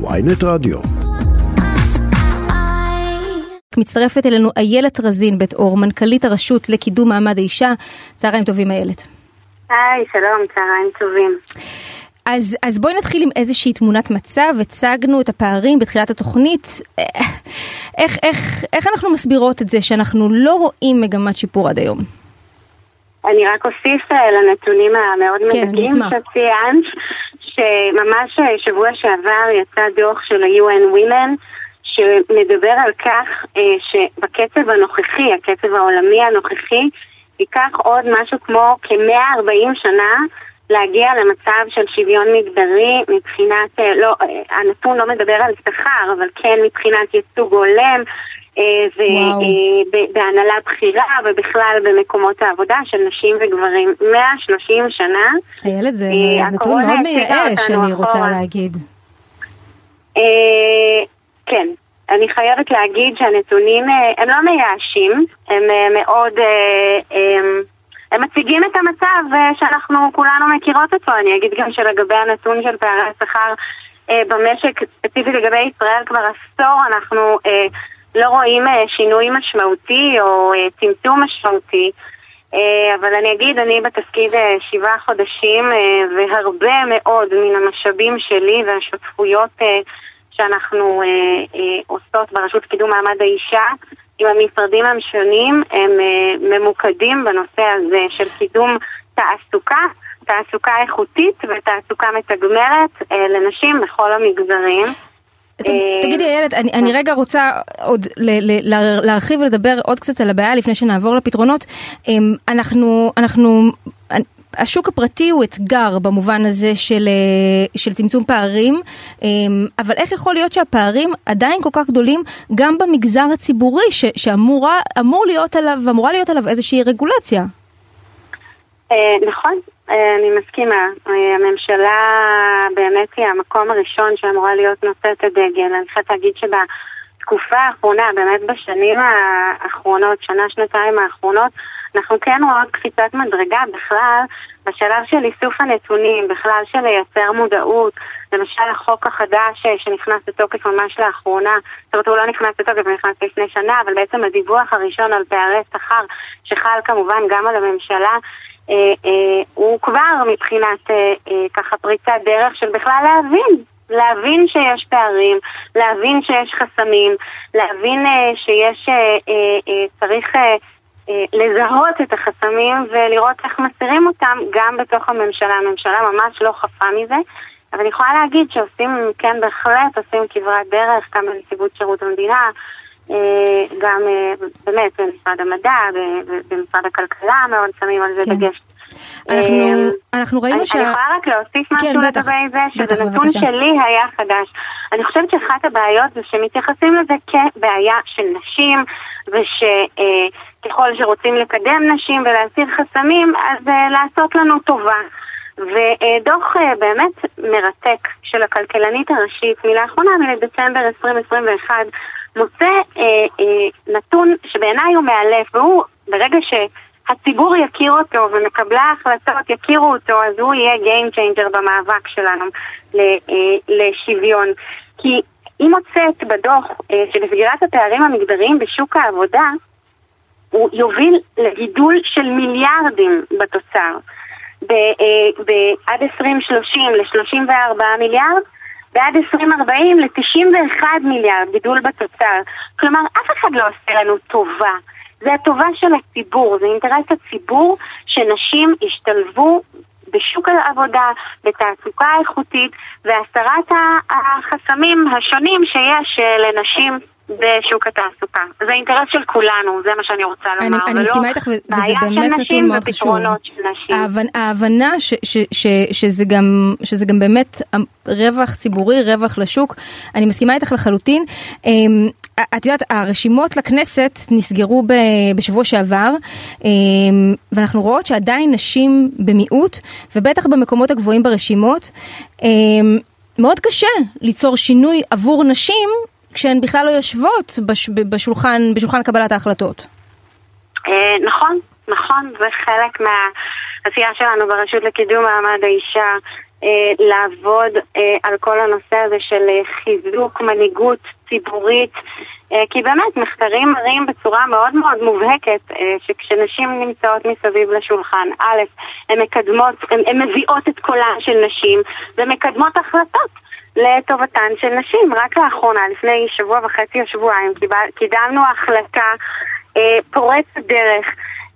ויינט רדיו. מצטרפת אלינו איילת רזין בית אור, מנכ"לית הרשות לקידום מעמד האישה. צהריים טובים איילת. היי, שלום, צהריים טובים. אז, אז בואי נתחיל עם איזושהי תמונת מצב, הצגנו את הפערים בתחילת התוכנית. איך, איך, איך אנחנו מסבירות את זה שאנחנו לא רואים מגמת שיפור עד היום? אני רק אוסיף אה, לנתונים המאוד כן, מדאיגים שציינת, שממש אה, שבוע שעבר יצא דוח של ה-UN Women שמדבר על כך אה, שבקצב הנוכחי, הקצב העולמי הנוכחי, ייקח עוד משהו כמו כ-140 שנה להגיע למצב של שוויון מגדרי מבחינת, אה, לא, הנתון לא מדבר על שכר, אבל כן מבחינת ייצוג הולם ובהנהלה בכירה ובכלל במקומות העבודה של נשים וגברים. 130 שנה. איילת, זה נתון מאוד מייאש, אני רוצה להגיד. כן, אני חייבת להגיד שהנתונים הם לא מייאשים, הם מאוד... הם מציגים את המצב שאנחנו כולנו מכירות אותו. אני אגיד גם שלגבי הנתון של פערי השכר במשק, ספציפית לגבי ישראל, כבר עשור אנחנו לא רואים שינוי משמעותי או צמצום משמעותי. אבל אני אגיד, אני בתפקיד שבעה חודשים והרבה מאוד מן המשאבים שלי והשותפויות שאנחנו אה, אה, עושות ברשות קידום מעמד האישה עם המשרדים השונים הם אה, ממוקדים בנושא הזה של קידום תעסוקה, תעסוקה איכותית ותעסוקה מתגמרת אה, לנשים בכל המגזרים. תגידי איילת, אני, אני רגע רוצה עוד ל, ל, להרחיב ולדבר עוד קצת על הבעיה לפני שנעבור לפתרונות. אנחנו, אנחנו, השוק הפרטי הוא אתגר במובן הזה של, אה, של צמצום פערים, אמ, אבל איך יכול להיות שהפערים עדיין כל כך גדולים גם במגזר הציבורי, ש, שאמור להיות עליו, אמורה להיות עליו איזושהי רגולציה? אה, נכון, אה, אני מסכימה. הממשלה באמת היא המקום הראשון שאמורה להיות נושאת הדגל. אני חייבת להגיד שבתקופה האחרונה, באמת בשנים האחרונות, שנה, שנתיים האחרונות, אנחנו כן רואות קפיצת מדרגה בכלל בשלב של איסוף הנתונים, בכלל של לייצר מודעות, למשל החוק החדש שנכנס לתוקף ממש לאחרונה, זאת אומרת הוא לא נכנס לתוקף, הוא נכנס לפני שנה, אבל בעצם הדיווח הראשון על פערי שכר, שחל כמובן גם על הממשלה, אה, אה, הוא כבר מבחינת אה, אה, ככה פריצת דרך של בכלל להבין להבין שיש פערים, להבין שיש חסמים, להבין אה, שיש, אה, אה, אה, צריך אה, אה, לזהות את החסמים ולראות איך מסירים אותם גם בתוך הממשלה. הממשלה ממש לא חפה מזה, אבל אני יכולה להגיד שעושים, כן בהחלט עושים כברת דרך, גם בנציבות שירות המדינה, אה, גם אה, באמת במשרד המדע, במשרד הכלכלה מאוד שמים על זה כן. דגש. אנחנו, אנחנו ראינו שה... אני יכולה רק להוסיף משהו כן, בטח, לגבי זה, שזה נתון. שלי היה חדש. אני חושבת שאחת הבעיות זה שמתייחסים לזה כבעיה של נשים, ושככל שרוצים לקדם נשים ולהסיר חסמים, אז אה, לעשות לנו טובה. ודוח אה, באמת מרתק של הכלכלנית הראשית מלאחרונה, מדצמבר 2021, מוצא אה, אה, נתון שבעיניי הוא מאלף, והוא ברגע שהציבור יכיר אותו ומקבלי ההחלטות יכירו אותו, אז הוא יהיה Game Changer במאבק שלנו אה, לשוויון. כי היא מוצאת בדוח אה, שבסגירת הפערים המגדריים בשוק העבודה, הוא יוביל לגידול של מיליארדים בתוצר. אה, עד 2030 ל-34 מיליארד, ועד 2040 ל-91 מיליארד גידול בתוצר. כלומר, אף אחד לא עושה לנו טובה. זה הטובה של הציבור, זה אינטרס הציבור שנשים ישתלבו בשוק העבודה, בתעסוקה איכותית והסרת החסמים השונים שיש לנשים בשוק התעסוקה. זה אינטרס של כולנו, זה מה שאני רוצה לומר. אני, אני מסכימה איתך, וזה באמת נתון מאוד חשוב. ההבנה ש, ש, ש, שזה, גם, שזה גם באמת רווח ציבורי, רווח לשוק, אני מסכימה איתך לחלוטין. אמ, את יודעת, הרשימות לכנסת נסגרו בשבוע שעבר, אמ, ואנחנו רואות שעדיין נשים במיעוט, ובטח במקומות הגבוהים ברשימות. אמ, מאוד קשה ליצור שינוי עבור נשים כשהן בכלל לא יושבות בש, בשולחן, בשולחן קבלת ההחלטות. אה, נכון, נכון, זה חלק מהעשייה שלנו ברשות לקידום מעמד האישה. לעבוד על כל הנושא הזה של חיזוק מנהיגות ציבורית, כי באמת מחקרים מראים בצורה מאוד מאוד מובהקת שכשנשים נמצאות מסביב לשולחן, א', הן מקדמות, הן מביאות את קולן של נשים ומקדמות החלטות. לטובתן של נשים. רק לאחרונה, לפני שבוע וחצי או שבועיים, קידמנו החלטה אה, פורצת דרך.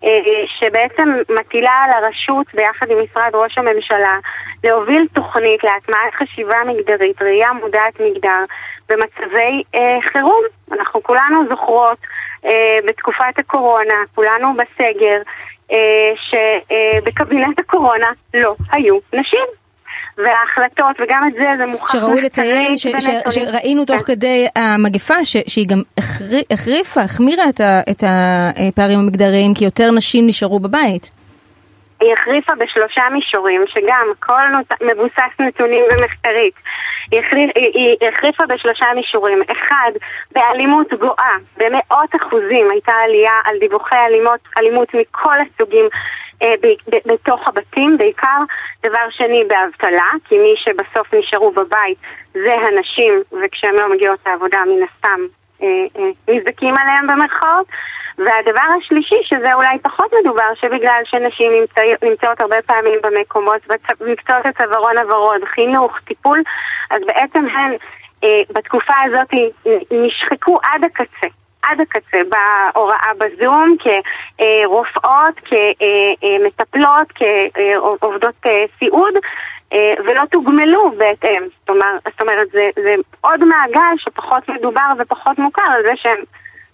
אה, שבעצם מטילה על הרשות ביחד עם משרד ראש הממשלה להוביל תוכנית להטמעת חשיבה מגדרית, ראייה מודעת מגדר במצבי אה, חירום. אנחנו כולנו זוכרות אה, בתקופת הקורונה, כולנו בסגר, אה, שבקבינט הקורונה לא היו נשים. וההחלטות, וגם את זה, זה מוכח שראוי לציין ש, ש, שראינו תוך כן. כדי המגפה ש, שהיא גם החריפה, החמירה את, ה, את הפערים המגדריים, כי יותר נשים נשארו בבית. היא החריפה בשלושה מישורים, שגם כל מבוסס נתונים ומחקרית. היא, החריפ, היא, החריפה בשלושה מישורים. אחד, באלימות גואה, במאות אחוזים הייתה עלייה על דיווחי אלימות, אלימות מכל הסוגים בתוך הבתים בעיקר. דבר שני, באבטלה, כי מי שבסוף נשארו בבית זה הנשים, וכשהן לא מגיעות לעבודה מן הסתם נזדקים אה, אה, עליהם במרכאות. והדבר השלישי, שזה אולי פחות מדובר, שבגלל שנשים נמצא, נמצאות הרבה פעמים במקומות, במקצועות הצווארון הוורוד, חינוך, טיפול, אז בעצם הן אה, בתקופה הזאת נשחקו עד הקצה. עד הקצה, בהוראה בזום, כרופאות, כמטפלות, כעובדות אה, סיעוד, אה, ולא תוגמלו בהתאם. זאת אומרת, זאת אומרת זה, זה עוד מעגל שפחות מדובר ופחות מוכר על זה שהן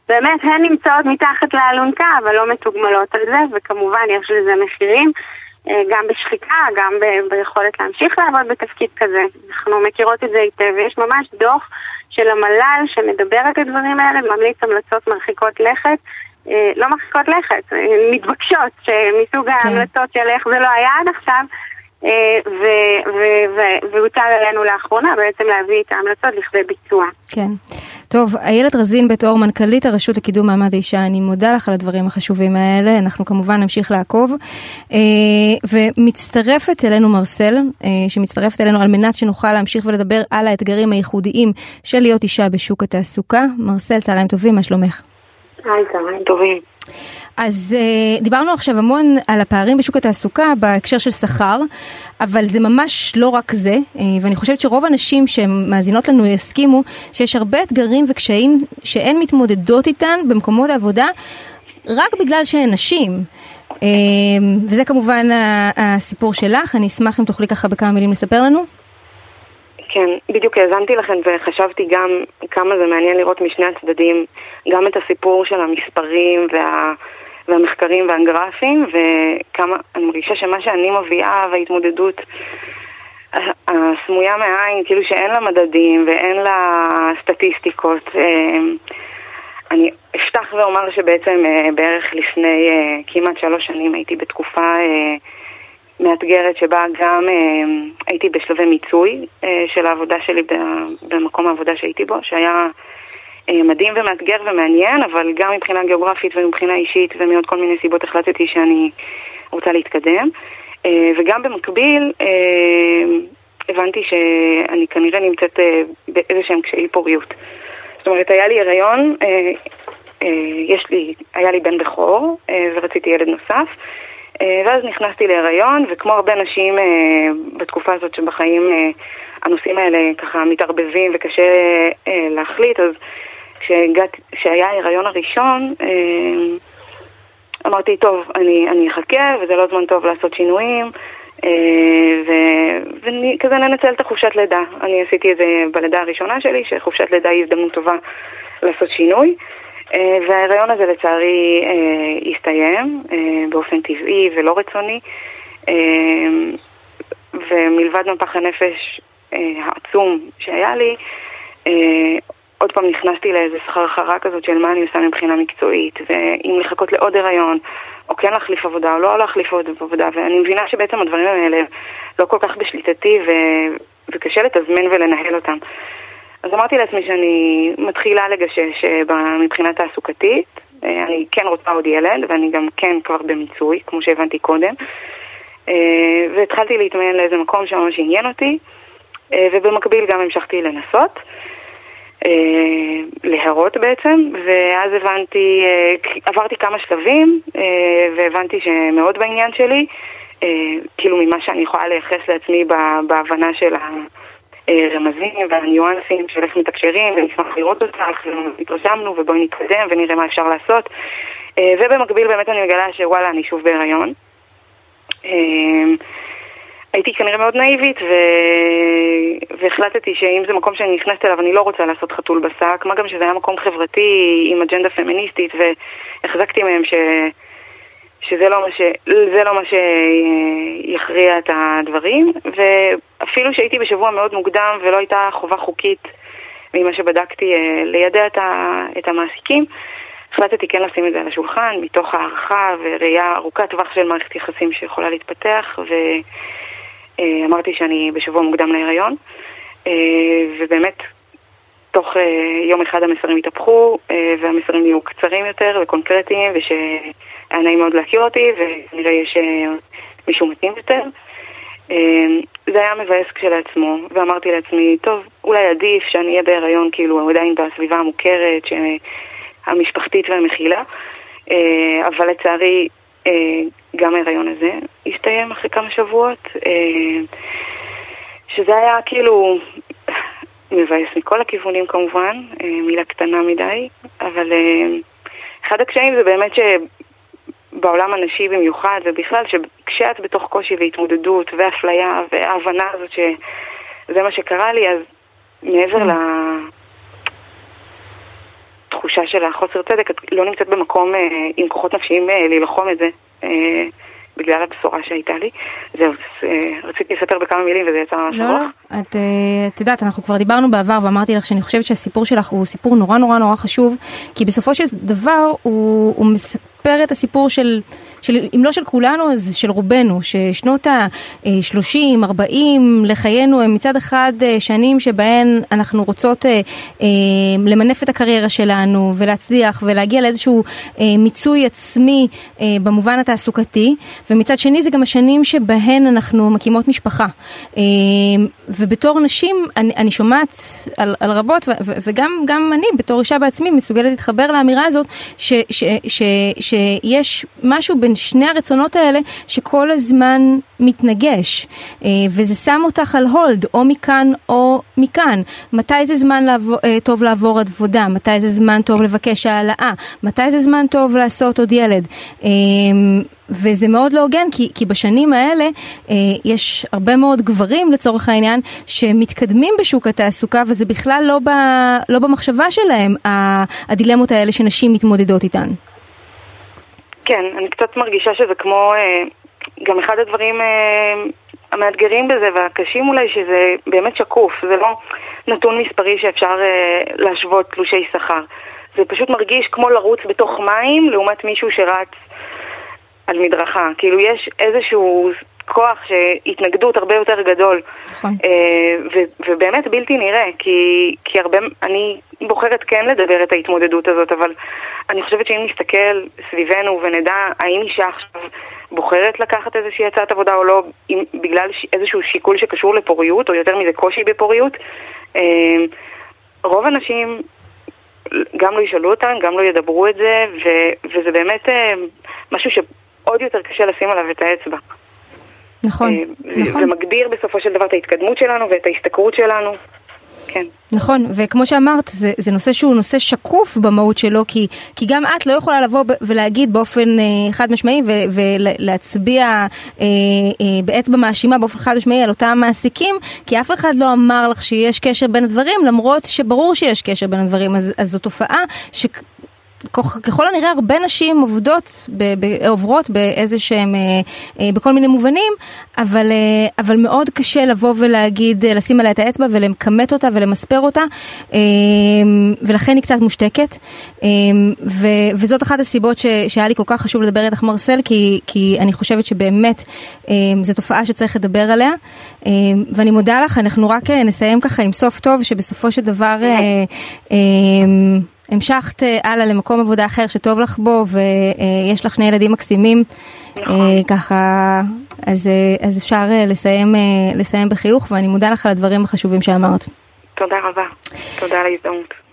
באמת הן נמצאות מתחת לאלונקה, אבל לא מתוגמלות על זה, וכמובן יש לזה מחירים. אה, גם בשחיקה, גם ב- ביכולת להמשיך לעבוד בתפקיד כזה. אנחנו מכירות את זה היטב, ויש ממש דוח של המל"ל שמדבר על הדברים האלה, ממליץ המלצות מרחיקות לכת. אה, לא מרחיקות לכת, אה, מתבקשות, מסוג כן. ההמלצות של איך זה לא היה עד עכשיו, והוטל עלינו לאחרונה בעצם להביא את ההמלצות לכדי ביצוע. כן. טוב, איילת רזין בתור מנכ"לית הרשות לקידום מעמד האישה, אני מודה לך על הדברים החשובים האלה, אנחנו כמובן נמשיך לעקוב. אה, ומצטרפת אלינו מרסל, אה, שמצטרפת אלינו על מנת שנוכל להמשיך ולדבר על האתגרים הייחודיים של להיות אישה בשוק התעסוקה. מרסל, צהריים טובים, מה שלומך? היי, צהריים טובים. אז uh, דיברנו עכשיו המון על הפערים בשוק התעסוקה בהקשר של שכר, אבל זה ממש לא רק זה, uh, ואני חושבת שרוב הנשים שמאזינות לנו יסכימו שיש הרבה אתגרים וקשיים שהן מתמודדות איתן במקומות העבודה רק בגלל שהן נשים. Uh, וזה כמובן הסיפור שלך, אני אשמח אם תוכלי ככה בכמה מילים לספר לנו. כן, בדיוק האזנתי לכם וחשבתי גם כמה זה מעניין לראות משני הצדדים, גם את הסיפור של המספרים וה... והמחקרים והגרפים, וכמה, אני מרגישה שמה שאני מביאה וההתמודדות הסמויה מהעין, כאילו שאין לה מדדים ואין לה סטטיסטיקות. אה, אני אפתח ואומר שבעצם אה, בערך לפני אה, כמעט שלוש שנים הייתי בתקופה מאתגרת שבה גם הייתי בשלבי מיצוי של העבודה שלי במקום העבודה שהייתי בו, שהיה אה, מדהים ומאתגר ומעניין, אבל גם מבחינה גיאוגרפית ומבחינה אישית ומעוד כל מיני סיבות החלטתי שאני רוצה להתקדם. אה, וגם במקביל אה, הבנתי שאני כנראה נמצאת באיזה שהם קשיי פוריות. זאת אומרת, היה לי הריון, יש לי, היה לי בן בכור ורציתי ילד נוסף. ואז נכנסתי להיריון, וכמו הרבה נשים בתקופה הזאת שבחיים הנושאים האלה ככה מתערבבים וקשה להחליט, אז כשהיה ההיריון הראשון, אה, אמרתי, טוב, אני, אני אחכה, וזה לא זמן טוב לעשות שינויים, אה, וכזה ננצל את החופשת לידה. אני עשיתי את זה בלידה הראשונה שלי, שחופשת לידה היא הזדמנות טובה לעשות שינוי. אה, וההיריון הזה לצערי הסתיים באופן טבעי ולא רצוני. ומלבד מפח הנפש העצום שהיה לי, עוד פעם נכנסתי לאיזה סחרחרה כזאת של מה אני עושה מבחינה מקצועית, ואם לחכות לעוד הריון, או כן להחליף עבודה, או לא להחליף עוד עבודה, ואני מבינה שבעצם הדברים האלה לא כל כך בשליטתי, ו... וקשה לתזמן ולנהל אותם. אז אמרתי לעצמי שאני מתחילה לגשש אה, מבחינה תעסוקתית, אה, אני כן רוצה עוד ילד, ואני גם כן כבר במיצוי, כמו שהבנתי קודם. והתחלתי להתמיין לאיזה מקום שממש עניין אותי, ובמקביל גם המשכתי לנסות. להרות בעצם, ואז הבנתי, עברתי כמה שלבים, והבנתי שמאוד בעניין שלי, כאילו ממה שאני יכולה לייחס לעצמי בהבנה של הרמזים והניואנסים של איך מתקשרים, ונשמח לראות אותך, והתרשמנו, ובואי נתקדם ונראה מה אפשר לעשות. ובמקביל באמת אני מגלה שוואלה, אני שוב בהיריון. הייתי כנראה מאוד נאיבית ו... והחלטתי שאם זה מקום שאני נכנסת אליו אני לא רוצה לעשות חתול בשק, מה גם שזה היה מקום חברתי עם אג'נדה פמיניסטית והחזקתי מהם ש... שזה לא מה, ש... לא מה שיכריע את הדברים ואפילו שהייתי בשבוע מאוד מוקדם ולא הייתה חובה חוקית ממה שבדקתי לידע את, ה... את המעסיקים החלטתי כן לשים את זה על השולחן מתוך הערכה וראייה ארוכת טווח של מערכת יחסים שיכולה להתפתח ו... אה, אמרתי שאני בשבוע מוקדם להיריון, אה, ובאמת תוך אה, יום אחד המסרים התהפכו, והמסרים יהיו קצרים יותר וקונקרטיים, ושהיה נעים מאוד להכיר אותי, ונראה יש מישהו מתאים יותר. זה היה מבאס כשלעצמו, ואמרתי לעצמי, טוב, אולי עדיף שאני אהיה בהיריון, כאילו, עדיין בסביבה המוכרת, המשפחתית והמכילה, אבל לצערי אה, גם ההיריון הזה הסתיים אחרי כמה שבועות, אה, שזה היה כאילו מבאס מכל הכיוונים כמובן, אה, מילה קטנה מדי, אבל אחד הקשיים זה באמת שבעולם הנשי במיוחד, ובכלל שכשאת בתוך קושי והתמודדות ואפליה וההבנה הזאת שזה מה שקרה לי, אז מעבר כן. ל... התחושה של החוסר צדק, את לא נמצאת במקום אה, עם כוחות נפשיים אה, ללחום את זה. אה, בגלל הבשורה שהייתה לי. זהו, אה, רציתי לספר בכמה מילים וזה יצא ממש לא, לא, את, אה, את יודעת, אנחנו כבר דיברנו בעבר ואמרתי לך שאני חושבת שהסיפור שלך הוא סיפור נורא נורא נורא חשוב, כי בסופו של דבר הוא, הוא מספר את הסיפור של... של, אם לא של כולנו, אז של רובנו, ששנות ה-30, 40 לחיינו הם מצד אחד אה, שנים שבהן אנחנו רוצות אה, אה, למנף את הקריירה שלנו ולהצליח ולהגיע לאיזשהו מיצוי עצמי במובן התעסוקתי, ומצד שני זה גם השנים שבהן אנחנו מקימות משפחה. ובתור נשים, אני, אני שומעת על, על רבות, ו, ו, וגם אני בתור אישה בעצמי מסוגלת להתחבר לאמירה הזאת, ש, ש, ש, שיש משהו בין שני הרצונות האלה שכל הזמן מתנגש, אה, וזה שם אותך על הולד, או מכאן או מכאן. מתי זה זמן לעבור, אה, טוב לעבור עבודה? מתי זה זמן טוב לבקש העלאה? מתי זה זמן טוב לעשות עוד ילד? אה, וזה מאוד לא הוגן, כי, כי בשנים האלה אה, יש הרבה מאוד גברים לצורך העניין שמתקדמים בשוק התעסוקה וזה בכלל לא, ב, לא במחשבה שלהם הדילמות האלה שנשים מתמודדות איתן. כן, אני קצת מרגישה שזה כמו, אה, גם אחד הדברים אה, המאתגרים בזה והקשים אולי, שזה באמת שקוף, זה לא נתון מספרי שאפשר אה, להשוות תלושי שכר. זה פשוט מרגיש כמו לרוץ בתוך מים לעומת מישהו שרץ על מדרכה. כאילו יש איזשהו כוח שהתנגדות הרבה יותר גדול. נכון. ו- ובאמת בלתי נראה, כי, כי הרבה, אני בוחרת כן לדבר את ההתמודדות הזאת, אבל אני חושבת שאם נסתכל סביבנו ונדע האם אישה עכשיו בוחרת לקחת איזושהי הצעת עבודה או לא, אם, בגלל איזשהו שיקול שקשור לפוריות, או יותר מזה קושי בפוריות, אה, רוב הנשים גם לא ישאלו אותן, גם לא ידברו את זה, ו, וזה באמת אה, משהו שעוד יותר קשה לשים עליו את האצבע. נכון, אה, נכון. זה מגביר בסופו של דבר את ההתקדמות שלנו ואת ההשתכרות שלנו. כן. נכון, וכמו שאמרת, זה, זה נושא שהוא נושא שקוף במהות שלו, כי, כי גם את לא יכולה לבוא ולהגיד באופן אה, חד משמעי ו, ולהצביע אה, אה, באצבע מאשימה באופן חד משמעי על אותם מעסיקים, כי אף אחד לא אמר לך שיש קשר בין הדברים, למרות שברור שיש קשר בין הדברים, אז, אז זו תופעה ש... ככל הנראה הרבה נשים עובדות, ב, ב, עוברות באיזה שהם, אה, אה, בכל מיני מובנים, אבל, אה, אבל מאוד קשה לבוא ולהגיד, לשים עליה את האצבע ולכמת אותה ולמספר אותה, ולכן היא קצת מושתקת. ו, וזאת אחת הסיבות ש, שהיה לי כל כך חשוב לדבר איתך מרסל, כי, כי אני חושבת שבאמת זו תופעה שצריך לדבר עליה. ואני מודה לך, אנחנו רק נסיים ככה עם סוף טוב, שבסופו של דבר... המשכת הלאה למקום עבודה אחר שטוב לך בו ויש לך שני ילדים מקסימים, נכון. ככה, אז, אז אפשר לסיים, לסיים בחיוך ואני מודה לך על הדברים החשובים שאמרת. תודה רבה, תודה על ההזדמנות.